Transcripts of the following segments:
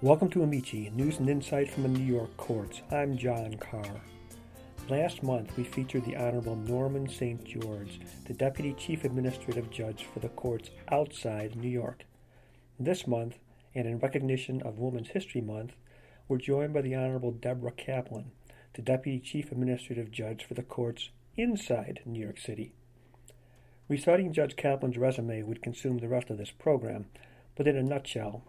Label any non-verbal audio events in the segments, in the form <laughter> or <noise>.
Welcome to Amici, news and insight from the New York courts. I'm John Carr. Last month, we featured the Honorable Norman St. George, the Deputy Chief Administrative Judge for the courts outside New York. This month, and in recognition of Women's History Month, we're joined by the Honorable Deborah Kaplan, the Deputy Chief Administrative Judge for the courts inside New York City. Reciting Judge Kaplan's resume would consume the rest of this program, but in a nutshell,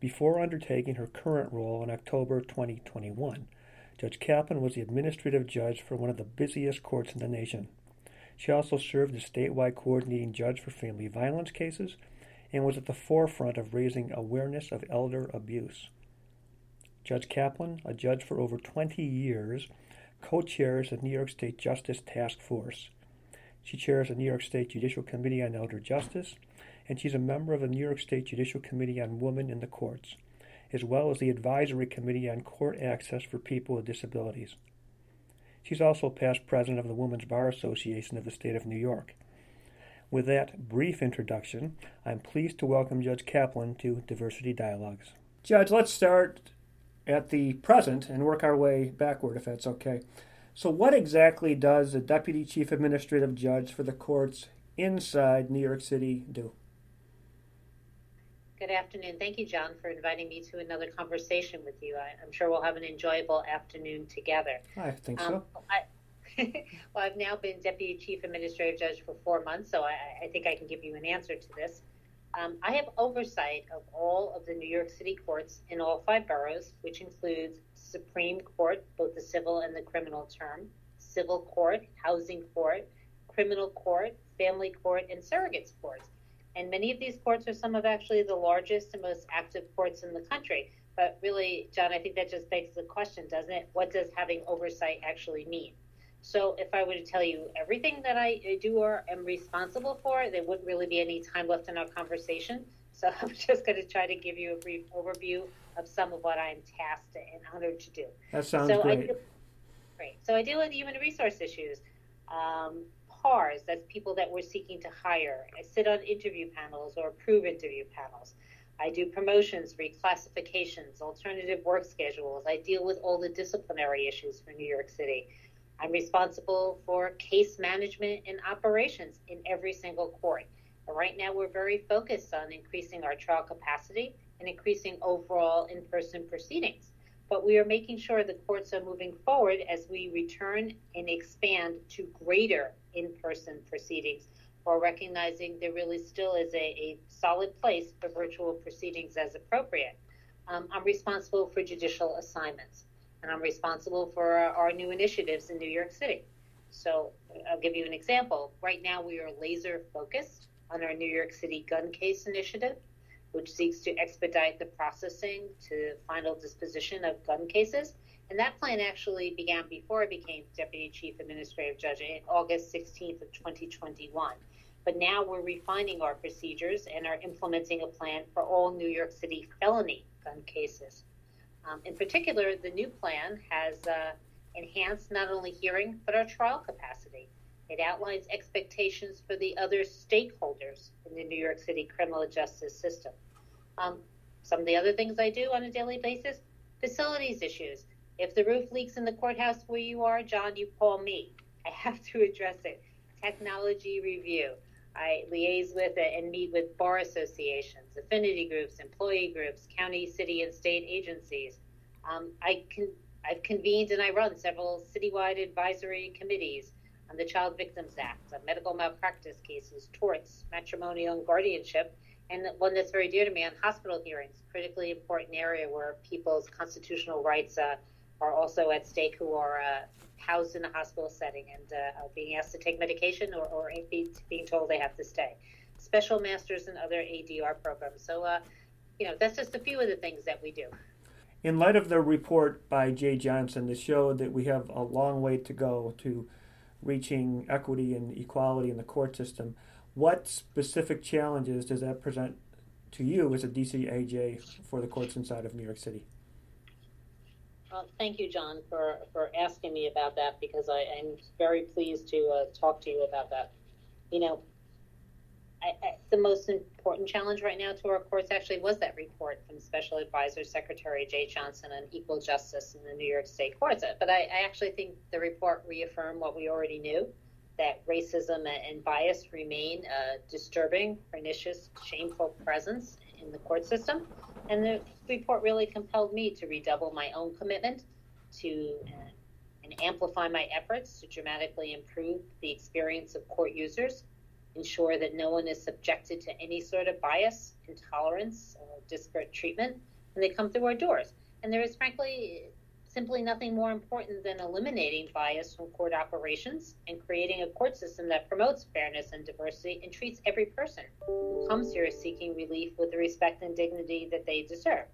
before undertaking her current role in October 2021. Judge Kaplan was the administrative judge for one of the busiest courts in the nation. She also served as statewide coordinating judge for family violence cases and was at the forefront of raising awareness of elder abuse. Judge Kaplan, a judge for over 20 years, co chairs the New York State Justice Task Force. She chairs the New York State Judicial Committee on Elder Justice and she's a member of the New York State Judicial Committee on Women in the Courts, as well as the Advisory Committee on Court Access for People with Disabilities. She's also past president of the Women's Bar Association of the State of New York. With that brief introduction, I'm pleased to welcome Judge Kaplan to Diversity Dialogues. Judge, let's start at the present and work our way backward, if that's okay. So, what exactly does the Deputy Chief Administrative Judge for the courts inside New York City do? Good afternoon. Thank you, John, for inviting me to another conversation with you. I, am sure we'll have an enjoyable afternoon together. I think um, so. I, <laughs> well, I've now been Deputy Chief Administrative Judge for four months, so I, I think I can give you an answer to this. Um, I have oversight of all of the New York City courts in all five boroughs, which includes Supreme Court, both the civil and the criminal term, Civil Court, Housing Court, Criminal Court, Family Court, and Surrogates Courts. And many of these courts are some of actually the largest and most active courts in the country. But really, John, I think that just begs the question, doesn't it? What does having oversight actually mean? So if I were to tell you everything that I do or am responsible for, there wouldn't really be any time left in our conversation. So <laughs> I'm just going to try to give you a brief overview of some of what I'm tasked and honored to do. That sounds so great. I do, great. So I deal with human resource issues. Um, PARs, that's people that we're seeking to hire. I sit on interview panels or approve interview panels. I do promotions, reclassifications, alternative work schedules. I deal with all the disciplinary issues for New York City. I'm responsible for case management and operations in every single court. right now, we're very focused on increasing our trial capacity and increasing overall in person proceedings but we are making sure the courts are moving forward as we return and expand to greater in person proceedings while recognizing there really still is a, a solid place for virtual proceedings as appropriate. Um, I'm responsible for judicial assignments and I'm responsible for our, our new initiatives in New York City. So I'll give you an example. Right now, we are laser focused on our New York City gun case initiative which seeks to expedite the processing to final disposition of gun cases. And that plan actually began before I became Deputy Chief Administrative Judge in August 16th of 2021. But now we're refining our procedures and are implementing a plan for all New York City felony gun cases. Um, in particular, the new plan has uh, enhanced not only hearing but our trial capacity. It outlines expectations for the other stakeholders in the New York City criminal justice system. Um, some of the other things I do on a daily basis facilities issues. If the roof leaks in the courthouse where you are, John, you call me. I have to address it. Technology review. I liaise with and meet with bar associations, affinity groups, employee groups, county, city, and state agencies. Um, I can, I've convened and I run several citywide advisory committees on the Child Victims Act, on medical malpractice cases, torts, matrimonial and guardianship, and one that's very dear to me on hospital hearings, critically important area where people's constitutional rights uh, are also at stake who are uh, housed in a hospital setting and uh, are being asked to take medication or, or being told they have to stay. Special masters and other ADR programs. So, uh, you know, that's just a few of the things that we do. In light of the report by Jeh Johnson that showed that we have a long way to go to reaching equity and equality in the court system, what specific challenges does that present to you as a DCAJ for the courts inside of New York City? Well, thank you, John, for, for asking me about that because I, am very pleased to uh, talk to you about that. You know, The most important challenge right now to our courts actually was that report from Special Advisor Secretary Jeh Johnson on equal justice in the New York State courts. But I, I actually think the report reaffirmed what we already knew that racism and bias remain a disturbing, pernicious, shameful presence in the court system. And the report really compelled me to redouble my own commitment to uh, and amplify my efforts to dramatically improve the experience of court users ensure that no one is subjected to any sort of bias, intolerance, or disparate treatment when they come through our doors. And there is, frankly, simply nothing more important than eliminating bias from court operations and creating a court system that promotes fairness and diversity and treats every person who comes here seeking relief with the respect and dignity that they deserve.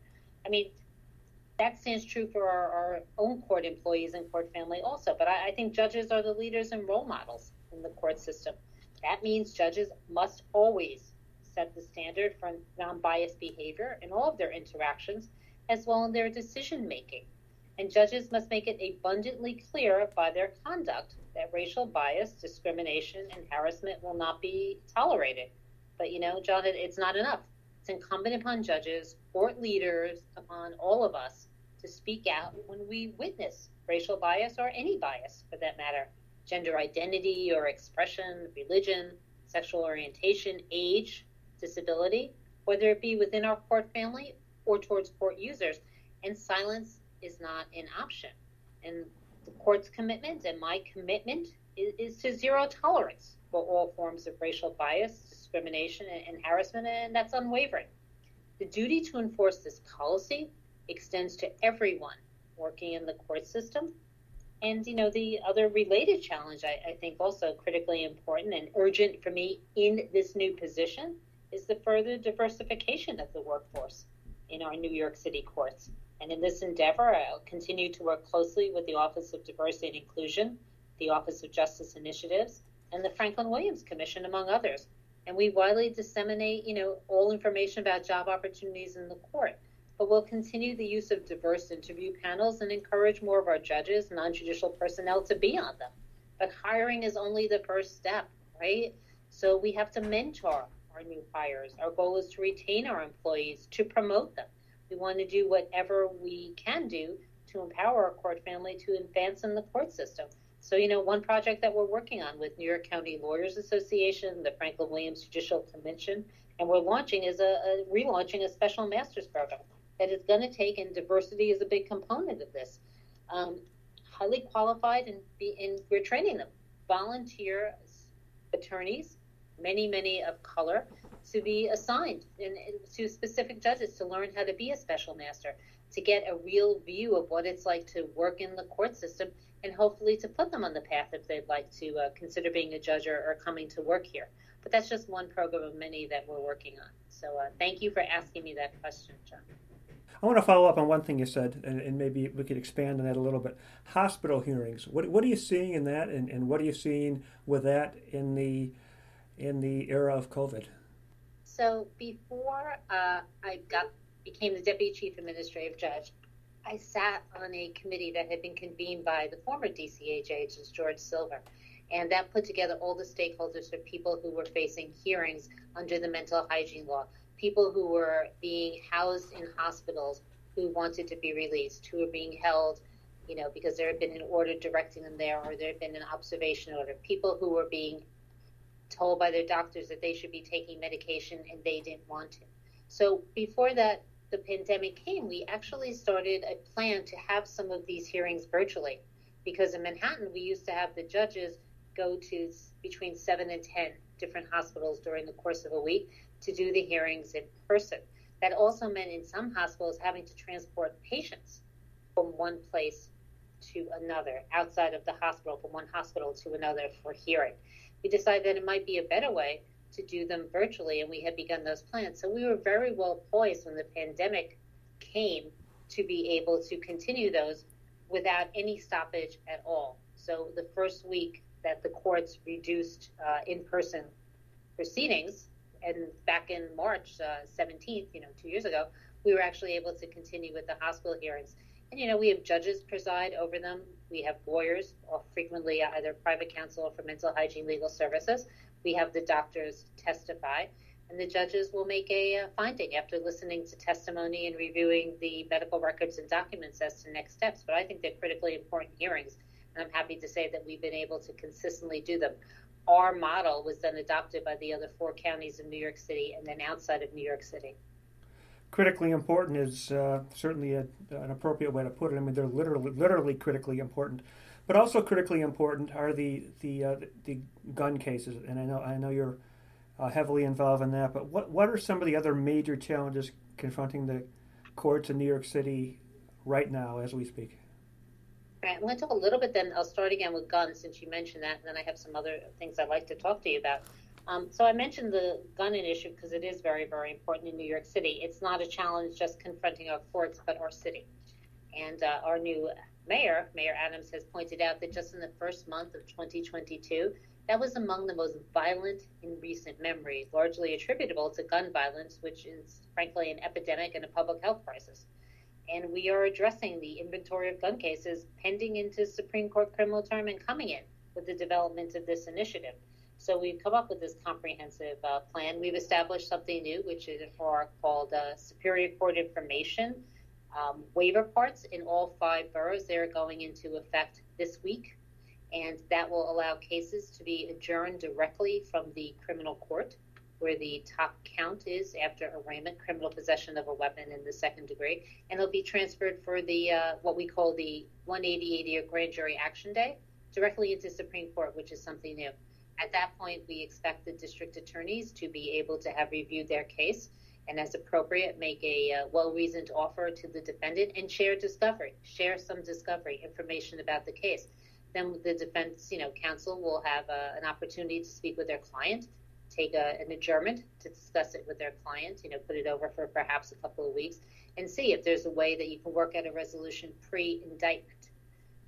I mean, that stands true for our, our own court employees and court family also, but I, I think judges are the leaders and role models in the court system. That means judges must always set the standard for non biased behavior in all of their interactions, as well in their decision making. And judges must make it abundantly clear by their conduct that racial bias, discrimination, and harassment will not be tolerated. But you know, John, it's not enough. It's incumbent upon judges, court leaders, upon all of us to speak out when we witness racial bias or any bias for that matter gender identity or expression, religion, sexual orientation, age, disability, whether it be within our court family or towards court users. And silence is not an option. And the court's commitment and my commitment is, is to zero tolerance for all forms of racial bias, discrimination, and, and harassment, and that's unwavering. The duty to enforce this policy extends to everyone working in the court system and you know, the other related challenge I, I, think also critically important and urgent for me in this new position is the further diversification of the workforce in our New York City courts. And in this endeavor, I'll continue to work closely with the Office of Diversity and Inclusion, the Office of Justice Initiatives, and the Franklin Williams Commission, among others. And we widely disseminate, you know, all information about job opportunities in the court but we'll continue the use of diverse interview panels and encourage more of our judges, non judicial personnel to be on them. But hiring is only the first step, right? So we have to mentor our new hires. Our goal is to retain our employees, to promote them. We want to do whatever we can do to empower our court family to advance in the court system. So, you know, one project that we're working on with New York County Lawyers Association, the Franklin Williams Judicial Commission, and we're launching is a, a relaunching a special master's program that it's going to take, and diversity is a big component of this. Um, highly qualified, and, be, we're training them. Volunteer attorneys, many, many of color, to be assigned to specific judges to learn how to be a special master, to get a real view of what it's like to work in the court system, and hopefully to put them on the path if they'd like to uh, consider being a judge or, or, coming to work here. But that's just one program of many that we're working on. So uh, thank you for asking me that question, John. I want to follow up on one thing you said, and, and, maybe we could expand on that a little bit. Hospital hearings. What, what are you seeing in that, and, and what are you seeing with that in the in the era of COVID? So before uh, I got became the deputy chief administrative judge, I sat on a committee that had been convened by the former Judge George Silver. And that put together all the stakeholders for people who were facing hearings under the mental hygiene law, people who were being housed in hospitals who wanted to be released, who were being held, you know, because there had been an order directing them there or there had been an observation order, people who were being told by their doctors that they should be taking medication and they didn't want to. So before that, the pandemic came, we actually started a plan to have some of these hearings virtually. Because in Manhattan, we used to have the judges go to between seven and 10 different hospitals during the course of a week to do the hearings in person. That also meant in some hospitals having to transport patients from one place to another, outside of the hospital, from one hospital to another for hearing. We decided that it might be a better way to do them virtually, and we had begun those plans. So we were very well poised when the pandemic came to be able to continue those without any stoppage at all. So the first week that the courts reduced uh, in person proceedings, and back in March uh, 17th, you know, two years ago, we were actually able to continue with the hospital hearings. And, you know, we have judges preside over them. We have lawyers, frequently either private counsel or for mental hygiene legal services. We have the doctors testify, and the judges will make a uh, finding after listening to testimony and reviewing the medical records and documents as to next steps. But I think they're critically important hearings, and I'm happy to say that we've been able to consistently do them. Our model was then adopted by the other four counties in New York City and then outside of New York City critically important is uh, certainly a, an appropriate way to put it. I mean, they're literally literally critically important, but also critically important are the the uh, the gun cases. And I know I know you're uh, heavily involved in that. But what what are some of the other major challenges confronting the courts in New York City right now as we speak? I'm going to talk a little bit. Then I'll start again with guns since you mentioned that, and then I have some other things I'd like to talk to you about. Um, so I mentioned the gun issue because it is very, very important in New York City. It's not a challenge just confronting our courts, but our city. And uh, our new mayor, Mayor Adams, has pointed out that just in the first month of 2022, that was among the most violent in recent memory, largely attributable to gun violence, which is frankly an epidemic and a public health crisis. And we are addressing the inventory of gun cases pending into Supreme Court criminal term and coming in with the development of this initiative. So we've come up with this comprehensive uh, plan. We've established something new, which is for called uh, Superior Court Information um, waiver parts in all five boroughs. They're going into effect this week, and that will allow cases to be adjourned directly from the criminal court, where the top count is after arraignment, criminal possession of a weapon in the second degree, and it'll be transferred for the uh, what we call the 180 or grand jury action day directly into Supreme Court, which is something new. At that point, we expect the district attorneys to be able to have reviewed their case and, as appropriate, make a uh, well reasoned offer to the defendant and share discovery, share some discovery information about the case. Then the defense, you know, counsel will have uh, an opportunity to speak with their client, take a, an adjournment to discuss it with their client, you know, put it over for perhaps a couple of weeks, and see if there's a way that you can work out a resolution pre indictment.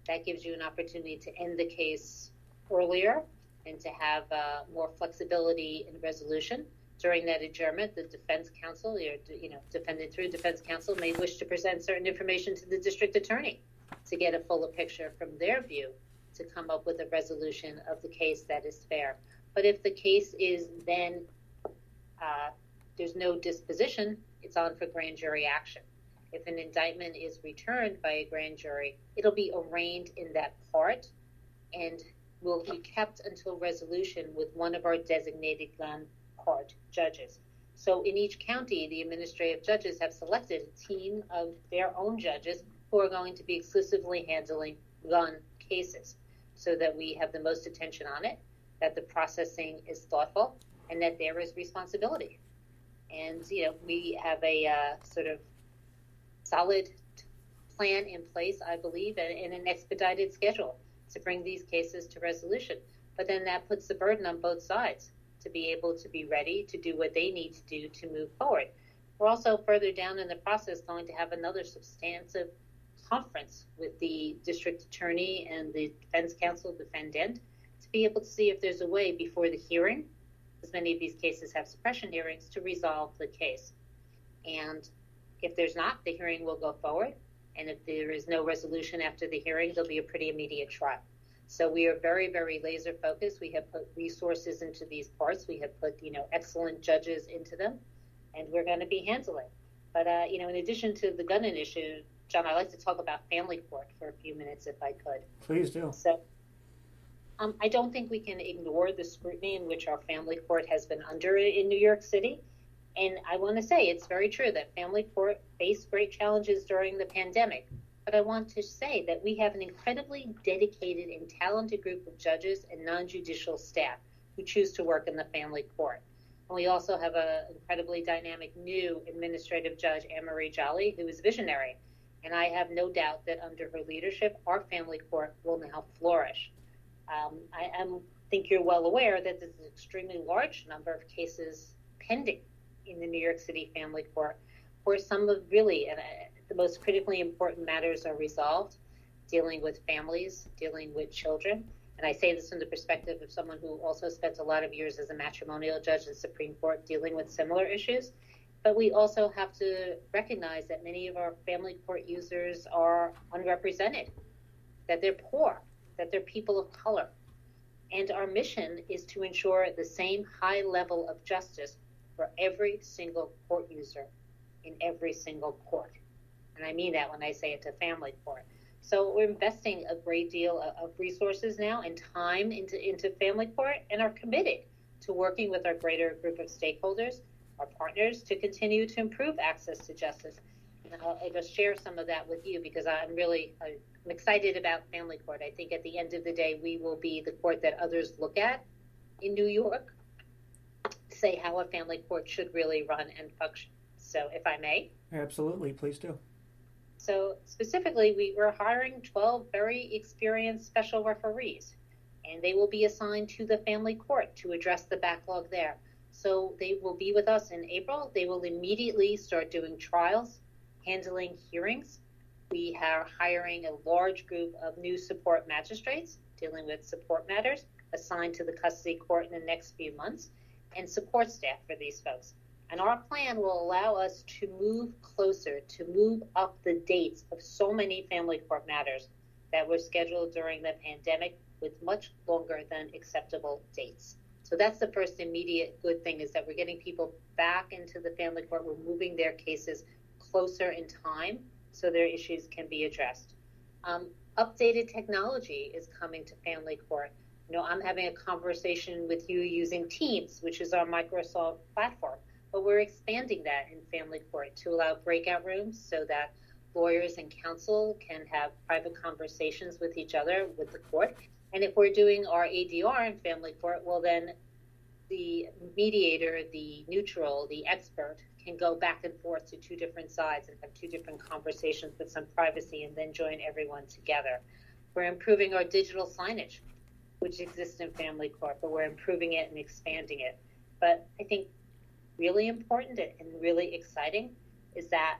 That gives you an opportunity to end the case earlier and to have uh, more flexibility in resolution. During that adjournment, the defense counsel, or you know, defendant through defense counsel, may wish to present certain information to the district attorney to get a fuller picture from their view to come up with a resolution of the case that is fair. But if the case is then uh, there's no disposition, it's on for grand jury action. If an indictment is returned by a grand jury, it'll be arraigned in that part, and will be kept until resolution with one of our designated gun court judges. So in each county, the administrative judges have selected a team of their own judges who are going to be exclusively handling gun cases so that we have the most attention on it, that the processing is thoughtful, and that there is responsibility. And, you know, we have a uh, sort of solid plan in place, I believe, and, and an expedited schedule to bring these cases to resolution. But then that puts the burden on both sides to be able to be ready to do what they need to do to move forward. We're also further down in the process going to have another substantive conference with the district attorney and the defense counsel defendant be able to see if there's a way before the hearing, because many of these cases have suppression hearings, to resolve the case. And if there's not, the hearing will go forward. And if there is no resolution after the hearing, there'll be a pretty immediate trial. So we are very, very laser focused. We have put resources into these parts. We have put, you know, excellent judges into them, and we're going to be handling. But uh, you know, in addition to the gun issue, John, I'd like to talk about family court for a few minutes, if I could. Please do. So, um, I don't think we can ignore the scrutiny in which our family court has been under in New York City. And I want to say it's very true that family court faced great challenges during the pandemic. But I want to say that we have an incredibly dedicated and talented group of judges and non judicial staff who choose to work in the family court. And we also have an incredibly dynamic new administrative judge, Anne Marie Jolly, who is visionary. And I have no doubt that under her leadership, our family court will now flourish. Um, I am, think you're well aware that there's an extremely large number of cases pending in the New York City Family Court, where some of really uh, the most critically important matters are resolved, dealing with families, dealing with children. And I say this from the perspective of someone who also spent a lot of years as a matrimonial judge in Supreme Court dealing with similar issues. But we also have to recognize that many of our family court users are unrepresented, that they're poor, that they're people of color. And our mission is to ensure the same high level of justice for every single court user in every single court. And I mean that when I say it's a family court. So we're investing a great deal of resources now and time into, into family court and are committed to working with our greater group of stakeholders, our partners, to continue to improve access to justice. And I'll, I'll just share some of that with you because I'm really I'm excited about family court. I think at the end of the day, we will be the court that others look at in New York, say how a family court should really run and function. So, if I may. Absolutely, please do. So, specifically, we, we're hiring 12 very experienced special referees, and they will be assigned to the family court to address the backlog there. So, they will be with us in April. They will immediately start doing trials, handling hearings. We are hiring a large group of new support magistrates dealing with support matters assigned to the custody court in the next few months, and support staff for these folks. And our plan will allow us to move closer, to move up the dates of so many family court matters that were scheduled during the pandemic with much longer than acceptable dates. So that's the first immediate good thing is that we're getting people back into the family court. We're moving their cases closer in time so their issues can be addressed. Um, updated technology is coming to family court. You know, I'm having a conversation with you using Teams, which is our Microsoft platform but we're expanding that in family court to allow breakout rooms so that lawyers and counsel can have private conversations with each other with the court. And if we're doing our ADR in family court, well, then the mediator, the neutral, the expert can go back and forth to two different sides and have two different conversations with some privacy and then join everyone together. We're improving our digital signage, which exists in family court, but we're improving it and expanding it. But I think really important and really exciting is that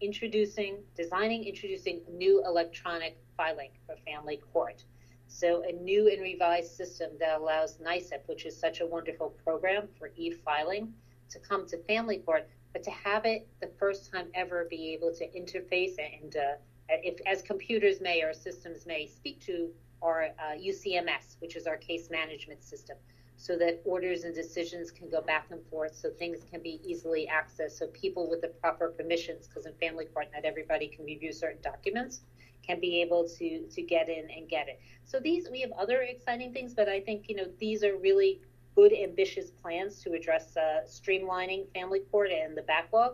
introducing, designing, introducing new electronic filing for family court. So a new and revised system that allows NYSCEF, which is such a wonderful program for e-filing, to come to family court, but to have it the first time ever be able to interface and uh, if as computers may or systems may speak to our uh, UCMS, which is our case management system so that orders and decisions can go back and forth so things can be easily accessed so people with the proper permissions because in family court not everybody can review certain documents can be able to to get in and get it. So these we have other exciting things but i think you know these are really good ambitious plans to address uh, streamlining family court and the backlog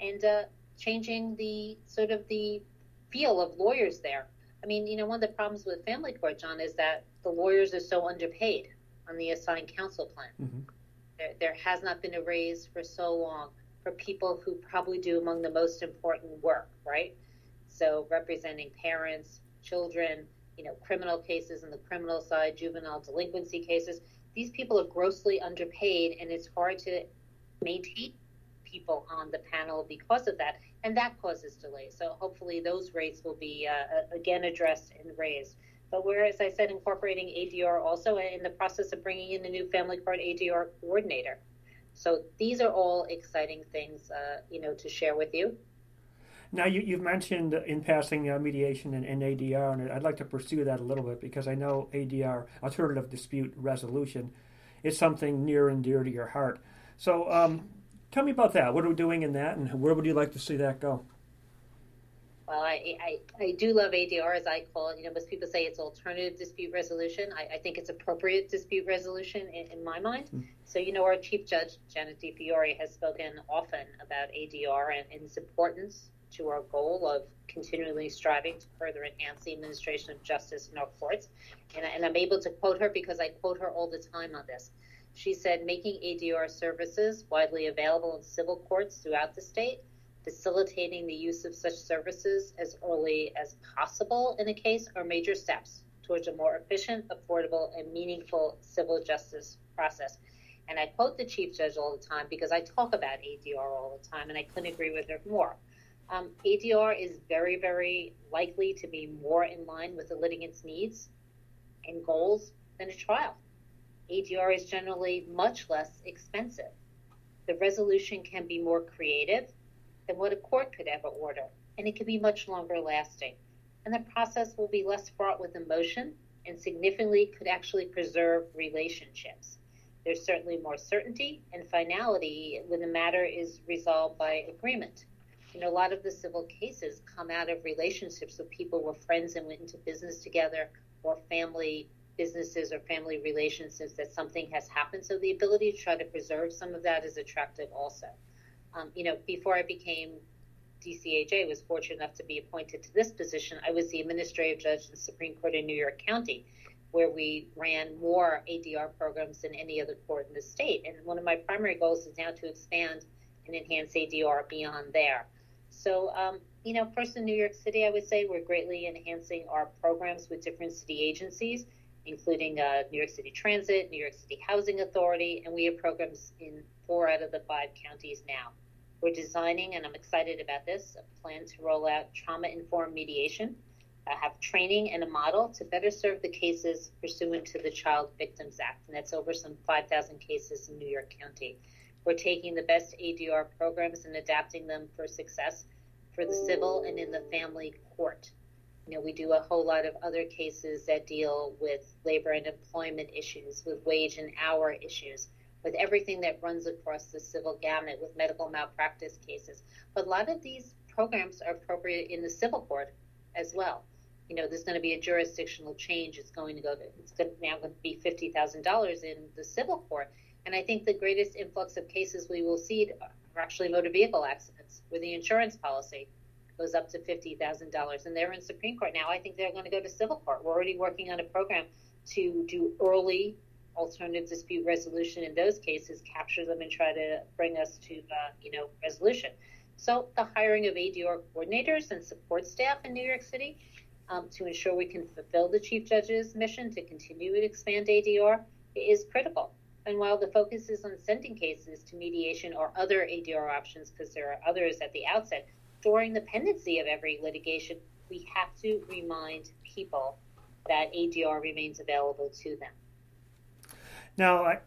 and uh, changing the sort of the feel of lawyers there i mean you know one of the problems with family court john is that the lawyers are so underpaid on the assigned counsel plan. Mm-hmm. There, there has not been a raise for so long for people who probably do among the most important work, right? So representing parents, children, you know, criminal cases on the criminal side, juvenile delinquency cases. These people are grossly underpaid, and it's hard to maintain people on the panel because of that, and that causes delays. So hopefully those rates will be uh, again addressed and raised. But we're, as I said, incorporating ADR also in the process of bringing in a new family court ADR coordinator. So these are all exciting things, uh, you know, to share with you. Now, you, have mentioned in passing uh, mediation and, and, ADR, and I'd like to pursue that a little bit because I know ADR, alternative dispute resolution, is something near and dear to your heart. So, um, tell me about that. What are we doing in that, and where would you like to see that go? Well, I, I, I do love ADR, as I call it. You know, most people say it's alternative dispute resolution. I, I think it's appropriate dispute resolution in, in my mind. Mm. So, you know, our Chief Judge, Janet DiFiore, has spoken often about ADR and, and its importance to our goal of continually striving to further enhance the administration of justice in our courts. And, and I'm able to quote her because I quote her all the time on this. She said, making ADR services widely available in civil courts throughout the state facilitating the use of such services as early as possible in a case are major steps towards a more efficient, affordable, and meaningful civil justice process. And I quote the Chief Judge all the time because I talk about ADR all the time, and I couldn't agree with her more. Um, ADR is very, very likely to be more in line with the litigant's needs and goals than a trial. ADR is generally much less expensive. The resolution can be more creative than what a court could ever order, and it can be much longer lasting. And the process will be less fraught with emotion and significantly could actually preserve relationships. There's certainly more certainty and finality when the matter is resolved by agreement. You know, a lot of the civil cases come out of relationships with people were friends and went into business together or family businesses or family relationships that something has happened. So the ability to try to preserve some of that is attractive also. Um, you know, before I became DCAJ, was fortunate enough to be appointed to this position. I was the administrative judge in the Supreme Court in New York County, where we ran more ADR programs than any other court in the state. And one of my primary goals is now to expand and enhance ADR beyond there. So, um, you know, first in New York City, I would say we're greatly enhancing our programs with different city agencies, including uh, New York City Transit, New York City Housing Authority, and we have programs in four out of the five counties now. We're designing, and I'm excited about this, a plan to roll out trauma informed mediation, uh, have training and a model to better serve the cases pursuant to the Child Victims Act. And that's over some 5,000 cases in New York County. We're taking the best ADR programs and adapting them for success for the civil and in the family court. You know, we do a whole lot of other cases that deal with labor and employment issues, with wage and hour issues with everything that runs across the civil gamut with medical malpractice cases. But a lot of these programs are appropriate in the civil court as well. You know, there's going to be a jurisdictional change. It's going to go to, it's going to, now going to be $50,000 in the civil court. And I think the greatest influx of cases we will see are actually motor vehicle accidents, where the insurance policy goes up to $50,000. And they're in Supreme Court now. I think they're going to go to civil court. We're already working on a program to do early alternative dispute resolution in those cases, capture them and try to bring us to, uh, you know, resolution. So the hiring of ADR coordinators and support staff in New York City um, to ensure we can fulfill the chief judge's mission to continue to expand ADR is critical. And while the focus is on sending cases to mediation or other ADR options, because there are others at the outset, during the pendency of every litigation, we have to remind people that ADR remains available to them. Now, I,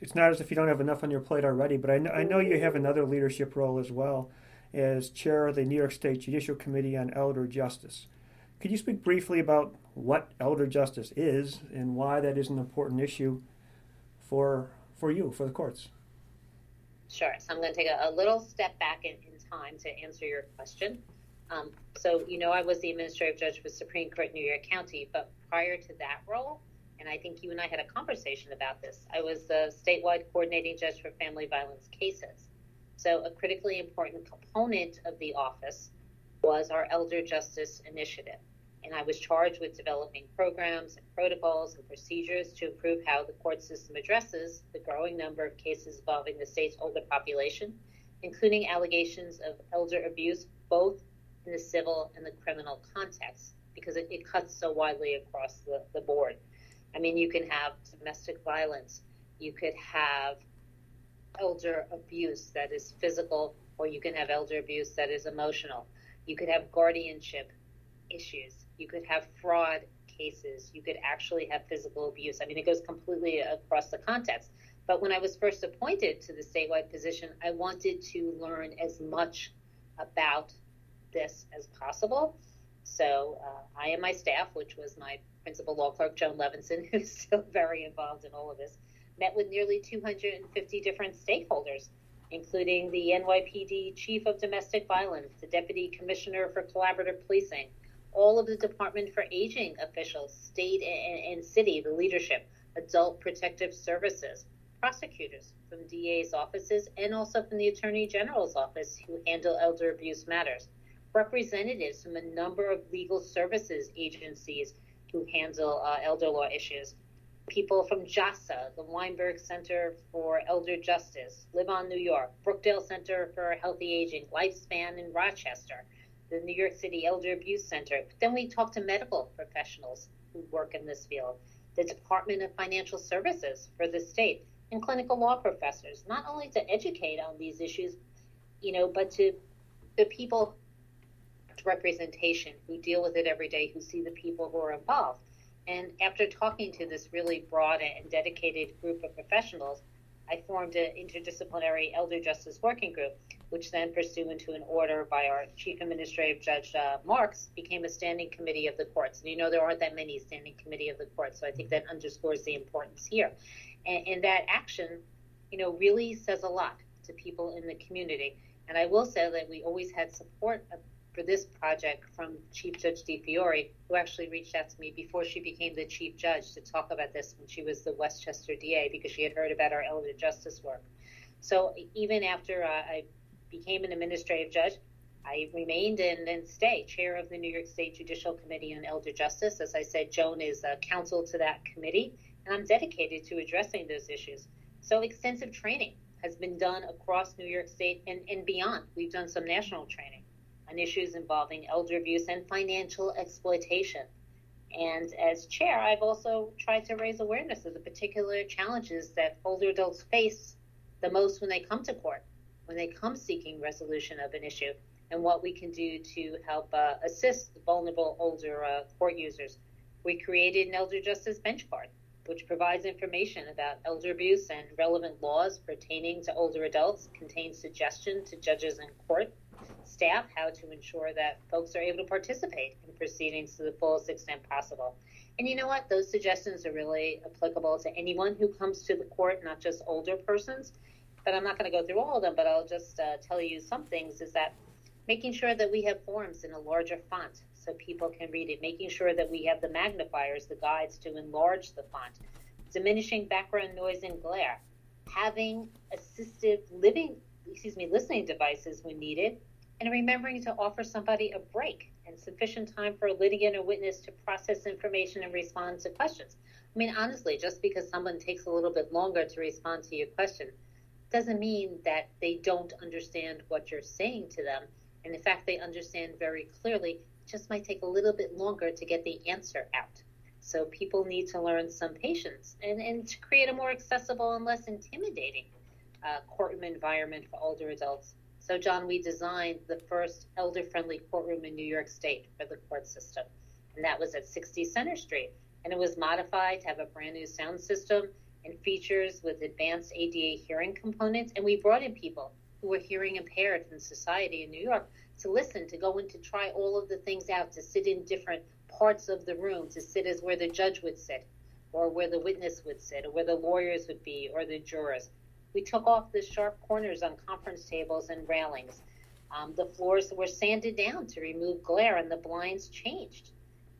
it's not as if you don't have enough on your plate already, but I I know you have another leadership role as well as chair of the New York State Judicial Committee on Elder Justice. Could you speak briefly about what elder justice is and why that is an important issue for for you, for the courts? Sure. So I'm going to take a, a little step back in, in, time to answer your question. Um, so, you know, I was the administrative judge for Supreme Court New York County, but prior to that role, and I think you and I had a conversation about this. I was the statewide coordinating judge for family violence cases. So, a critically important component of the office was our Elder Justice Initiative. And I was charged with developing programs and protocols and procedures to improve how the court system addresses the growing number of cases involving the state's older population, including allegations of elder abuse both in the civil and the criminal context, because it, it cuts so widely across the, the board. I mean, you can have domestic violence, you could have elder abuse that is physical, or you can have elder abuse that is emotional. You could have guardianship issues. You could have fraud cases. You could actually have physical abuse. I mean, it goes completely across the context. But when I was first appointed to the statewide position, I wanted to learn as much about this as possible. So uh, I and my staff, which was my principal law clerk Joan Levinson, <laughs> who's still very involved in all of this, met with nearly 250 different stakeholders, including the NYPD Chief of Domestic Violence, the Deputy Commissioner for Collaborative Policing, all of the Department for Aging officials, state and, and city, the leadership, Adult Protective Services, prosecutors from DA's offices, and also from the Attorney General's office who handle elder abuse matters, representatives from a number of legal services agencies who handle uh, elder law issues. People from JASA, the Weinberg Center for Elder Justice, Live On New York, Brookdale Center for Healthy Aging, Lifespan in Rochester, the New York City Elder Abuse Center. But then we talked to medical professionals who work in this field, the Department of Financial Services for the state, and clinical law professors, not only to educate on these issues, you know, but to the people representation who deal with it every day, who see the people who are involved. And after talking to this really broad and dedicated group of professionals, I formed an interdisciplinary elder justice working group, which then, pursuant to an order by our Chief Administrative Judge uh, Marks, became a standing committee of the courts. And you know, there aren't that many standing committee of the courts, so I think that underscores the importance here. And, and that action, you know, really says a lot to people in the community. And I will say that we always had support for this project from Chief Judge DiFiore, who actually reached out to me before she became the Chief Judge to talk about this when she was the Westchester DA because she had heard about our elder justice work. So even after uh, I became an administrative judge, I remained and then stay chair of the New York State Judicial Committee on Elder Justice. As I said, Joan is a counsel to that committee, and I'm dedicated to addressing those issues. So extensive training has been done across New York State and, and beyond. We've done some national training on issues involving elder abuse and financial exploitation. And as chair, I've also tried to raise awareness of the particular challenges that older adults face the most when they come to court, when they come seeking resolution of an issue, and what we can do to help uh, assist vulnerable older uh, court users. We created an elder justice bench card, which provides information about elder abuse and relevant laws pertaining to older adults, contains suggestions to judges and court staff how to ensure that folks are able to participate in proceedings to the fullest extent possible. And you know what? Those suggestions are really applicable to anyone who comes to the court, not just older persons. But I'm not going to go through all of them, but I'll just uh, tell you some things is that making sure that we have forms in a larger font so people can read it, making sure that we have the magnifiers, the guides to enlarge the font, diminishing background noise and glare, having assistive living, excuse me, listening devices when needed, and remembering to offer somebody a break and sufficient time for a litigant or witness to process information and respond to questions. I mean, honestly, just because someone takes a little bit longer to respond to your question doesn't mean that they don't understand what you're saying to them. And in fact, they understand very clearly. It just might take a little bit longer to get the answer out. So people need to learn some patience and, and to create a more accessible and less intimidating uh, courtroom environment for older adults. So, John, we designed the first elder friendly courtroom in New York State for the court system, and that was at 60 Center Street. And it was modified to have a brand new sound system and features with advanced ADA hearing components. And we brought in people who were hearing impaired in society in New York to listen, to go in to try all of the things out, to sit in different parts of the room, to sit as where the judge would sit, or where the witness would sit, or where the lawyers would be, or the jurors. We took off the sharp corners on conference tables and railings. Um, the floors were sanded down to remove glare, and the blinds changed.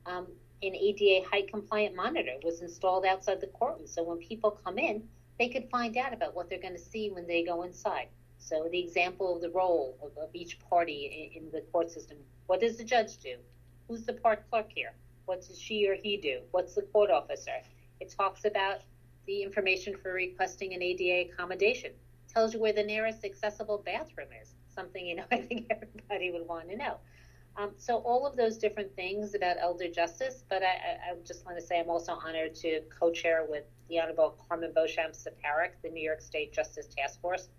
Um, an ADA height compliant monitor was installed outside the courtroom, so when people come in, they could find out about what they're going to see when they go inside. So, the example of the role of, of each party in, in the court system what does the judge do? Who's the part clerk here? What does she or he do? What's the court officer? It talks about the information for requesting an ADA accommodation. Tells you where the nearest accessible bathroom is. Something you know <laughs> I think everybody would want to know. Um, so all of those different things about elder justice, but I, I just want to say I'm also honored to co-chair with the Honorable Carmen Beauchamp Ciparick, the New York State Justice Task Force,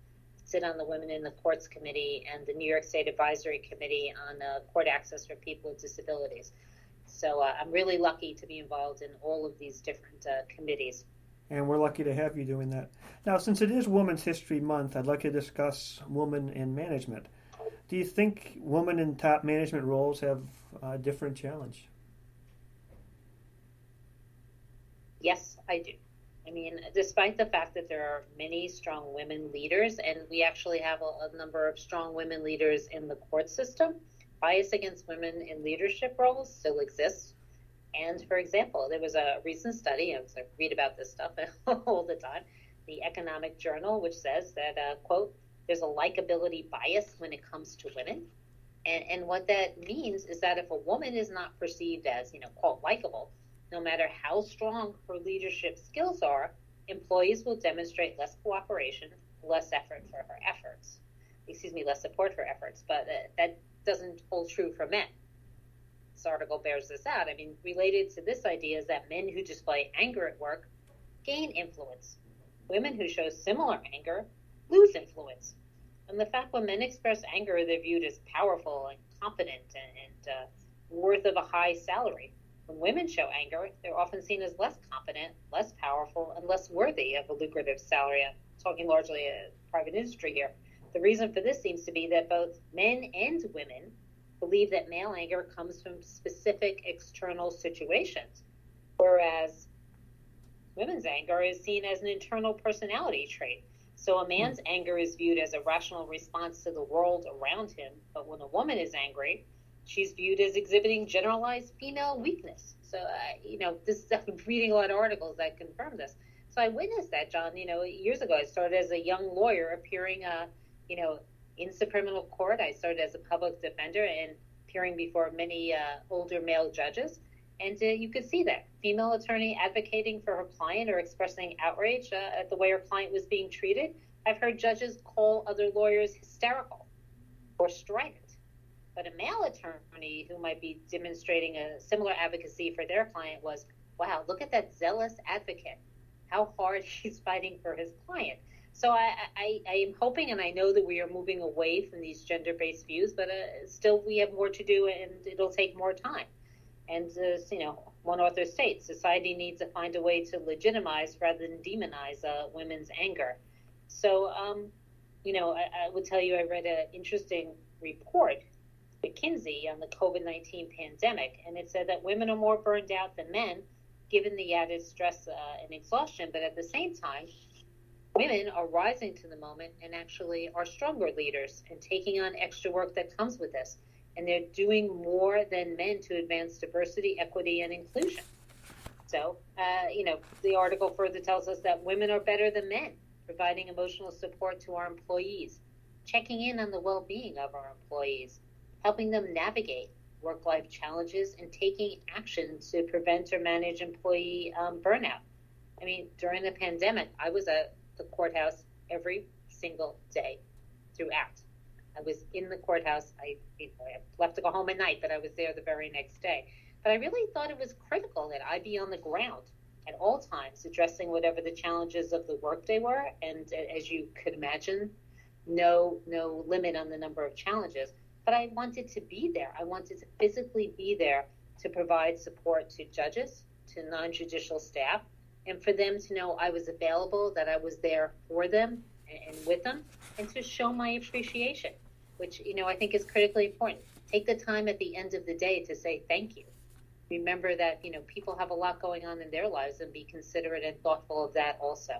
sit on the Women in the Courts Committee and the New York State Advisory Committee on uh, Court Access for People with Disabilities. So uh, I'm really lucky to be involved in all of these different uh, committees and we're lucky to have you doing that. Now, since it is Women's History Month, I'd like to discuss women in management. Do you think women in top management roles have a different challenge? Yes, I do. I mean, despite the fact that there are many strong women leaders, and we actually have a, a number of strong women leaders in the court system, bias against women in leadership roles still exists. And for example, there was a recent study, I read about this stuff <laughs> all the time, the Economic Journal, which says that, uh, quote, there's a likability bias when it comes to women. And, and what that means is that if a woman is not perceived as, you know, quote, likable, no matter how strong her leadership skills are, employees will demonstrate less cooperation, less effort for her efforts. Excuse me, less support for efforts. But uh, that doesn't hold true for men this article bears this out. I mean, related to this idea is that men who display anger at work gain influence. Women who show similar anger lose influence. And the fact when men express anger, they're viewed as powerful and competent and, and uh, worth of a high salary. When women show anger, they're often seen as less competent, less powerful, and less worthy of a lucrative salary. I'm talking largely a private industry here. The reason for this seems to be that both men and women believe that male anger comes from specific external situations, whereas women's anger is seen as an internal personality trait. So a man's mm. anger is viewed as a rational response to the world around him, but when a woman is angry, she's viewed as exhibiting generalized female weakness. So, uh, you know, this <laughs> I'm reading a lot of articles that confirm this. So I witnessed that, John. You know, years ago, I started as a young lawyer appearing, uh, you know, in criminal court. I started as a public defender and appearing before many uh, older male judges. And uh, you could see that female attorney advocating for her client or expressing outrage uh, at the way her client was being treated. I've heard judges call other lawyers hysterical or strident. But a male attorney who might be demonstrating a similar advocacy for their client was, wow, look at that zealous advocate. How hard <laughs> he's fighting for his client. So I, I, I am hoping and I know that we are moving away from these gender based views, but uh, still we have more to do and it'll take more time. And as you know, one author states, society needs to find a way to legitimize rather than demonize uh, women's anger. So, um, you know, I, I, would tell you I read an interesting report, McKinsey, on the COVID 19 pandemic, and it said that women are more burned out than men, given the added stress uh, and exhaustion. But at the same time, women are rising to the moment and actually are stronger leaders and taking on extra work that comes with this and they're doing more than men to advance diversity, equity, and inclusion. So, uh, you know, the article further tells us that women are better than men, providing emotional support to our employees, checking in on the well being of our employees, helping them navigate work life challenges, and taking action to prevent or manage employee um, burnout. I mean, during the pandemic, I was at the courthouse every single day throughout. I was in the courthouse. I, I left to go home at night, but I was there the very next day. But I really thought it was critical that I be on the ground at all times, addressing whatever the challenges of the work workday were. And uh, as you could imagine, no no limit on the number of challenges. But I wanted to be there. I wanted to physically be there to provide support to judges, to non-judicial staff, and for them to know I was available, that I was there for them and with them, and to show my appreciation which you know I think is critically important. Take the time at the end of the day to say thank you. Remember that you know people have a lot going on in their lives, and be considerate and thoughtful of that also.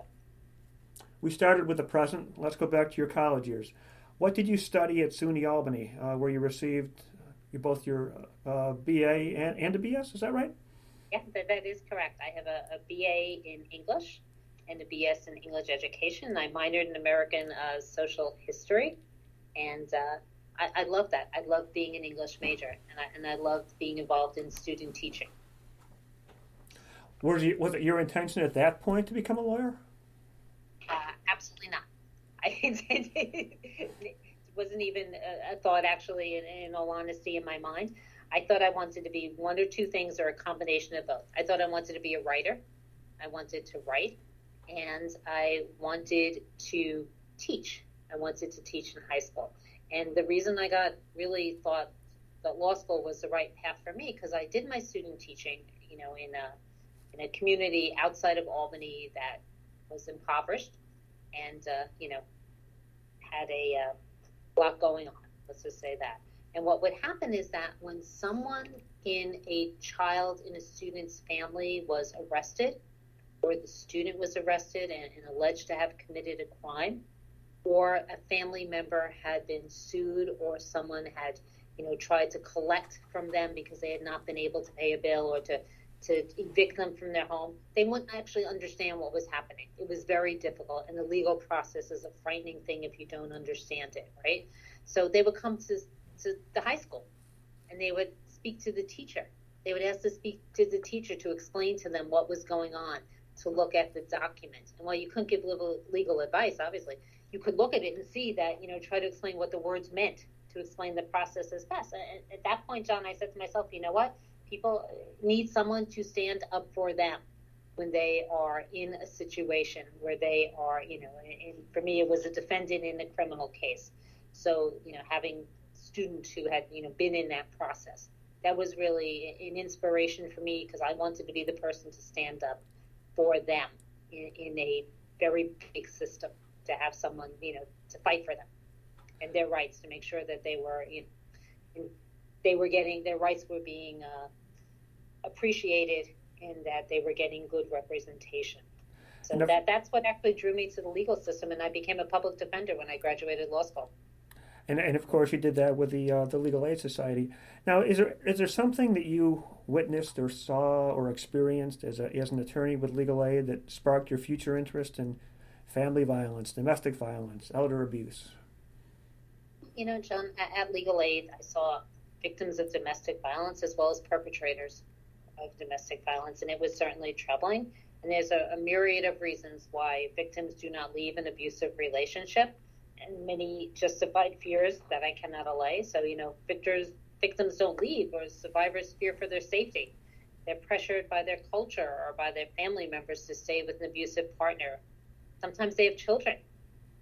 We started with the present. Let's go back to your college years. What did you study at SUNY Albany, uh, where you received you both your uh, BA and, and a BS? Is that right? Yeah, that, that is correct. I have a, a BA in English and a BS in English education. I minored in American uh, social history and uh, I, I, love that. I love being an English major, and I, and I loved being involved in student teaching. Was, you, was it your intention at that point to become a lawyer? Uh, absolutely not. <laughs> I, it wasn't even a, a thought, actually, in, in all honesty, in my mind. I thought I wanted to be one or two things or a combination of both. I thought I wanted to be a writer. I wanted to write, and I wanted to teach. I wanted to teach in high school. And the reason I got really thought that law school was the right path for me because I did my student teaching, you know, in a in a community outside of Albany that was impoverished and uh, you know had a uh, lot going on. Let's just say that. And what would happen is that when someone in a child in a student's family was arrested, or the student was arrested and, and alleged to have committed a crime, or a family member had been sued or someone had you know tried to collect from them because they had not been able to pay a bill or to to evict them from their home they wouldn't actually understand what was happening. It was very difficult and the legal process is a frightening thing if you don't understand it right? So they would come to to the high school and they would speak to the teacher. They would ask to speak to the teacher to explain to them what was going on to look at the document and while you couldn't give legal, legal advice obviously you could look at it and see that, you know, try to explain what the words meant to explain the process as best. And at that point, John, I said to myself, you know what? People need someone to stand up for them when they are in a situation where they are, you know, and for me, it was a defendant in a criminal case. So, you know, having students who had, you know, been in that process, that was really an inspiration for me because I wanted to be the person to stand up for them in, in a very big system to have someone, you know, to fight for them and their rights to make sure that they were, you know, they were getting their rights were being uh, appreciated and that they were getting good representation. So that that's what actually drew me to the legal system, and I became a public defender when I graduated law school and and of course you did that with the uh, the Legal Aid Society. Now, is there is there something that you witnessed or saw or experienced as a, as an attorney with legal aid that sparked your future interest in family violence, domestic violence, elder abuse? You know, John, at, Legal Aid, I saw victims of domestic violence as well as perpetrators of domestic violence, and it was certainly troubling. And there's a, a myriad of reasons why victims do not leave an abusive relationship and many justified fears that I cannot allay. So, you know, victors, victims don't leave or survivors fear for their safety. They're pressured by their culture or by their family members to stay with an abusive partner. Sometimes they have children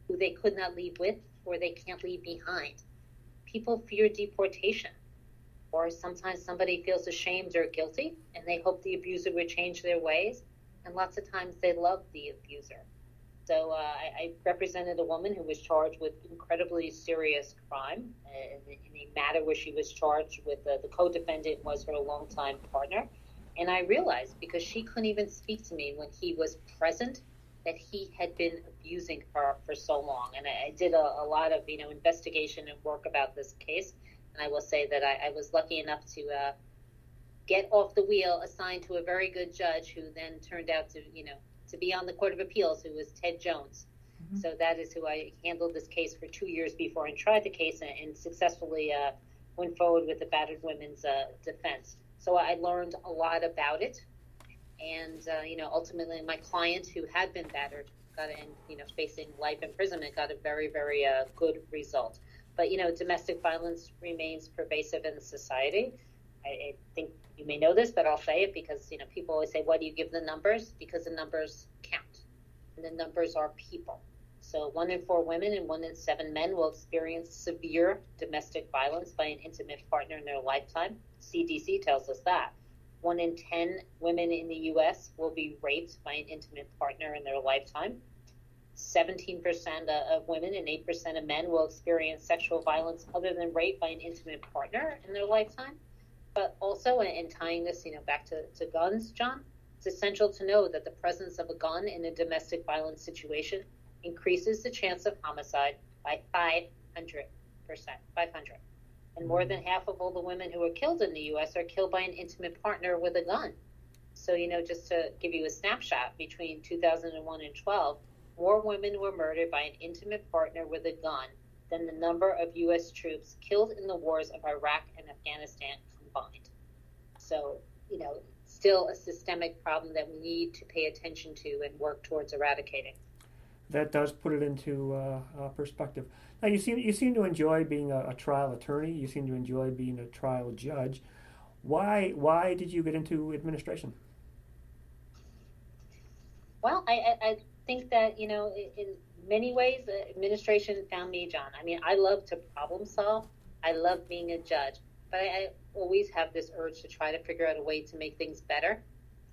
who they could not leave with or they can't leave behind. People fear deportation. Or sometimes somebody feels ashamed or guilty and they hope the abuser would change their ways. And lots of times they love the abuser. So uh, I, I, represented a woman who was charged with incredibly serious crime in, in a matter where she was charged with uh, the co-defendant was her longtime partner. And I realized because she couldn't even speak to me when he was present that he had been abusing her for so long. And I, I did a, a, lot of you know investigation and work about this case. And I will say that I, I was lucky enough to uh, get off the wheel, assigned to a very good judge, who then turned out to you know to be on the Court of Appeals, who was Ted Jones. Mm-hmm. So that is who I handled this case for two years before and tried the case and, and successfully uh, went forward with the battered women's uh, defense. So I learned a lot about it. And, uh, you know, ultimately my client who had been battered got in, you know, facing life imprisonment got a very, very uh, good result. But, you know, domestic violence remains pervasive in society. I, I think you may know this, but I'll say it because you know people always say, "Why do you give the numbers?" Because the numbers count, and the numbers are people. So one in four women and one in seven men will experience severe domestic violence by an intimate partner in their lifetime. CDC tells us that. One in 10 women in the U.S. will be raped by an intimate partner in their lifetime. 17% of women and 8% of men will experience sexual violence other than rape by an intimate partner in their lifetime. But also, in tying this, you know, back to, to guns, John, it's essential to know that the presence of a gun in a domestic violence situation increases the chance of homicide by 500%. 500. And more than half of all the women who are killed in the U.S. are killed by an intimate partner with a gun. So, you know, just to give you a snapshot, between 2001 and 12, more women were murdered by an intimate partner with a gun than the number of U.S. troops killed in the wars of Iraq and Afghanistan combined. So, you know, still a systemic problem that we need to pay attention to and work towards eradicating. That does put it into uh, uh, perspective. Now, you seem you seem to enjoy being a, a, trial attorney. You seem to enjoy being a trial judge. Why why did you get into administration? Well, I, I, think that you know, in many ways, administration found me, John. I mean, I love to problem solve. I love being a judge, but I, I always have this urge to try to figure out a way to make things better,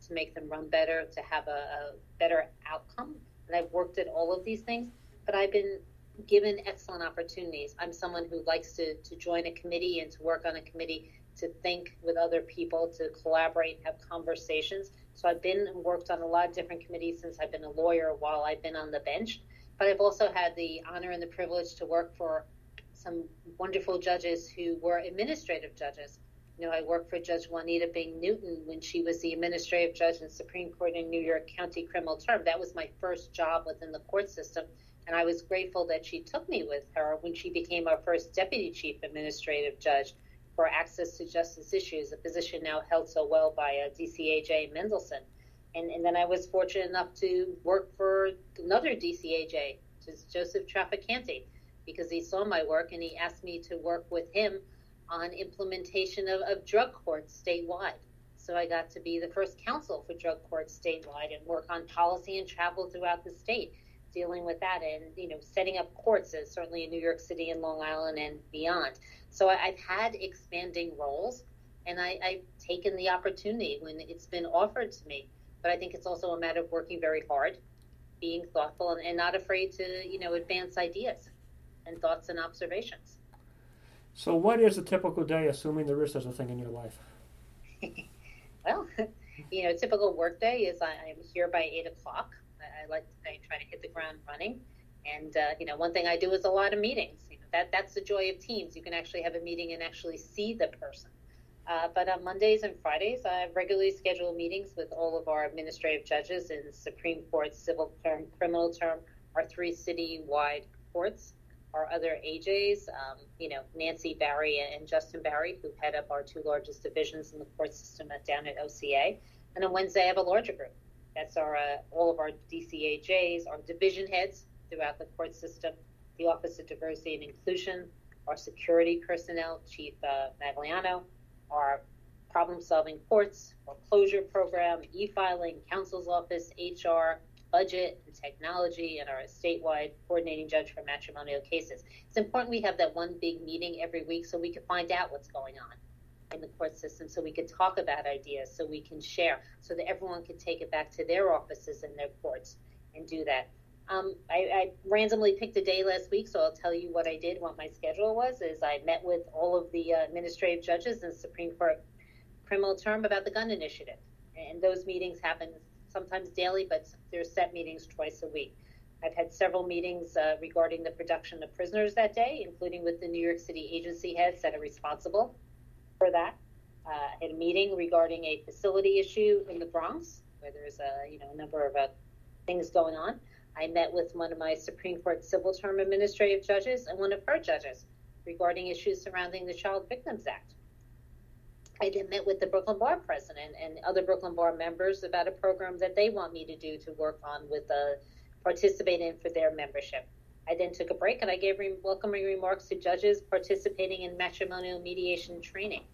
to make them run better, to have a, a better outcome. And I've worked at all of these things, but I've been given excellent opportunities. I'm someone who likes to, to join a committee and to work on a committee, to think with other people, to collaborate, have conversations. So I've been and worked on a lot of different committees since I've been a lawyer while I've been on the bench. But I've also had the honor and the privilege to work for some wonderful judges who were administrative judges. You know, I worked for Judge Juanita Bing Newton when she was the administrative judge in the Supreme Court in New York County criminal term. That was my first job within the court system. And I was grateful that she took me with her when she became our first deputy chief administrative judge for access to justice issues, a position now held so well by uh, DCAJ Mendelson. And, and then I was fortunate enough to work for another DCAJ, which is Joseph Traficanti because he saw my work and he asked me to work with him on implementation of, of drug courts statewide. So I got to be the first counsel for drug courts statewide and work on policy and travel throughout the state, dealing with that and you know setting up courts, uh, certainly in New York City and Long Island and beyond. So I, I've had expanding roles, and I, I've taken the opportunity when it's been offered to me. But I think it's also a matter of working very hard, being thoughtful, and, and not afraid to you know advance ideas and thoughts and observations. So, what is a typical day, assuming there is such a thing in your life? <laughs> well, <laughs> you know, typical workday is I, am here by eight o'clock. I, I like to I try to hit the ground running, and uh, you know, one thing I do is a lot of meetings. You know, that that's the joy of teams. You can actually have a meeting and actually see the person. Uh, but on Mondays and Fridays, I regularly schedule meetings with all of our administrative judges in Supreme Court, civil term, criminal term, our three city-wide courts our other AJs, um, you know, Nancy Barry and Justin Barry, who head up our two largest divisions in the court system at, down at OCA. And on Wednesday, I have a larger group. That's our uh, all of our DCAJs, our division heads throughout the court system, the Office of Diversity and Inclusion, our security personnel, Chief uh, Magliano, our problem-solving courts, our closure program, e-filing, counsel's office, HR, budget and technology and our statewide coordinating judge for matrimonial cases. It's important we have that one big meeting every week so we can find out what's going on in the court system, so we can talk about ideas, so we can share, so that everyone can take it back to their offices and their courts and do that. Um, I, I, randomly picked a day last week, so I'll tell you what I did, what my schedule was. Is I met with all of the uh, administrative judges in the Supreme Court criminal term about the gun initiative, and those meetings happen sometimes daily, but there's set meetings twice a week. I've had several meetings uh, regarding the production of prisoners that day, including with the New York City agency heads that are responsible for that. Uh, had a meeting regarding a facility issue in the Bronx, where there's a you know a number of uh, things going on. I met with one of my Supreme Court civil term administrative judges and one of her judges regarding issues surrounding the Child Victims Act. I then met with the Brooklyn Bar president and other Brooklyn Bar members about a program that they want me to do to work on with uh, participate in for their membership. I then took a break and I gave re- welcoming remarks to judges participating in matrimonial mediation training.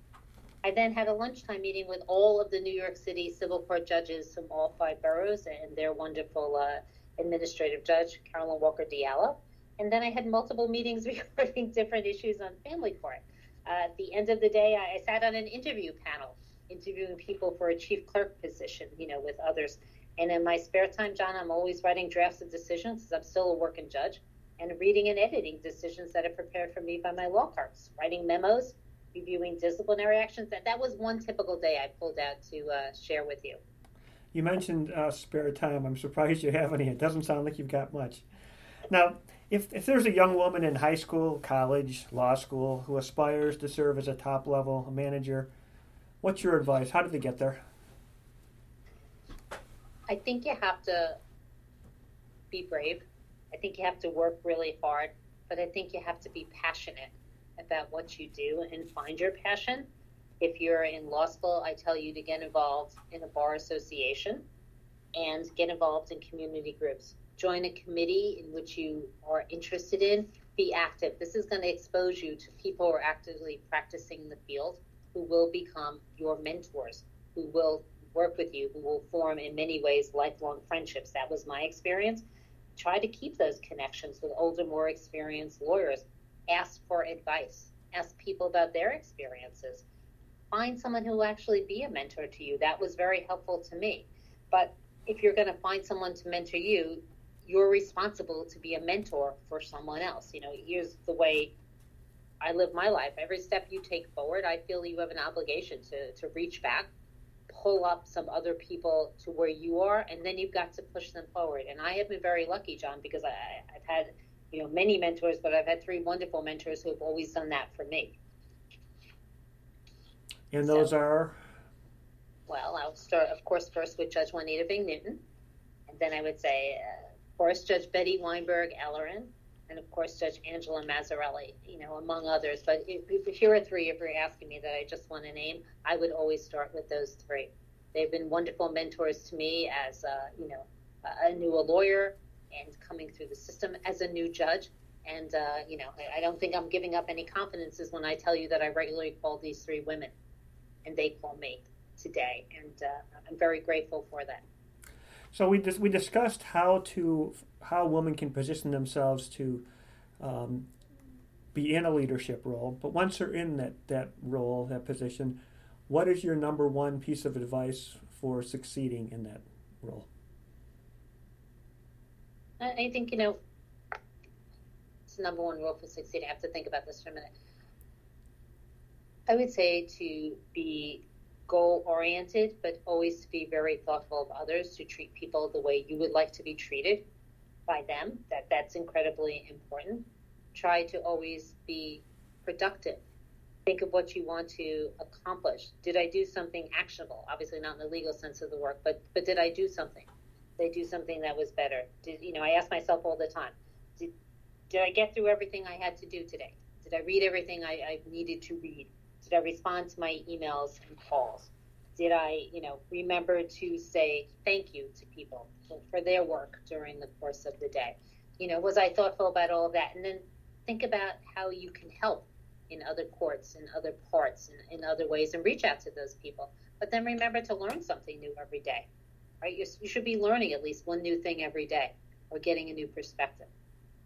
I then had a lunchtime meeting with all of the New York City civil court judges from all five boroughs and their wonderful uh, administrative judge, Carolyn Walker Diallo. And then I had multiple meetings <laughs> regarding different issues on family court. At the end of the day, I, I sat on an interview panel, interviewing people for a chief clerk position, you know, with others. And in my spare time, John, I'm always writing drafts of decisions because I'm still a working judge and reading and editing decisions that are prepared for me by my law clerks, writing memos, reviewing disciplinary actions. That, that was one typical day I pulled out to uh, share with you. You mentioned uh, spare time. I'm surprised you have any. It doesn't sound like you've got much. Now, if, if there's a young woman in high school, college, law school who aspires to serve as a top level manager, what's your advice? How do they get there? I think you have to be brave. I think you have to work really hard, but I think you have to be passionate about what you do and find your passion. If you're in law school, I tell you to get involved in a bar association and get involved in community groups join a committee in which you are interested in, be active. This is going to expose you to people who are actively practicing the field who will become your mentors, who will work with you, who will form in many ways lifelong friendships. That was my experience. Try to keep those connections with older, more experienced lawyers. Ask for advice. Ask people about their experiences. Find someone who will actually be a mentor to you. That was very helpful to me. But if you're going to find someone to mentor you, you're responsible to be a mentor for someone else. You know, here's the way I live my life. Every step you take forward, I feel you have an obligation to, to reach back, pull up some other people to where you are, and then you've got to push them forward. And I have been very lucky, John, because I, I've had, you know, many mentors, but I've had three wonderful mentors who have always done that for me. And those so, are? Well, I'll start, of course, first with Judge Juanita Bing Newton. And then I would say, uh, course, Judge Betty Weinberg Ellerin, and of course, Judge Angela Mazzarelli, you know, among others. But if, if here are three, if you're asking me that I just want to name, I would always start with those three. They've been wonderful mentors to me as, a, you know, a new lawyer and coming through the system as a new judge. And, uh, you know, I, I don't think I'm giving up any confidences when I tell you that I regularly call these three women and they call me today. And uh, I'm very grateful for that. So we dis- we discussed how to how women can position themselves to um, be in a leadership role, but once they're in that that role, that position, What is your number one piece of advice for succeeding in that role? I think, you know, it's the number one rule for succeeding. I have to think about this for a minute. I would say to be goal oriented, but always be very thoughtful of others, to treat people the way you would like to be treated by them. That that's incredibly important. Try to always be productive. Think of what you want to accomplish. Did I do something actionable? Obviously not in the legal sense of the work, but but did I do something? Did I do something that was better? Did you know? I ask myself all the time. Did did I get through everything I had to do today? Did I read everything I, I needed to read? Did I respond to my emails and calls? Did I, you know, remember to say thank you to people for their work during the course of the day? You know, was I thoughtful about all of that? And then think about how you can help in other courts, in other parts, in, in other ways, and reach out to those people. But then remember to learn something new every day, right? You, you should be learning at least one new thing every day or getting a new perspective.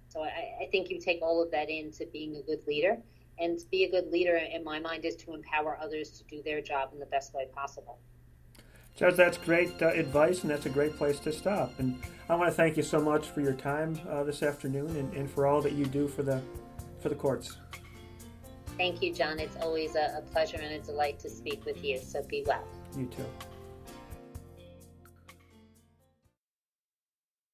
So I, I think you take all of that into being a good leader. And to be a good leader, in my mind, is to empower others to do their job in the best way possible. Judge, that's great uh, advice, and that's a great place to stop. And I want to thank you so much for your time uh, this afternoon and, and for all that you do for the for the courts. Thank you, John. It's always a, a pleasure and a delight to speak with you. So be well. You too.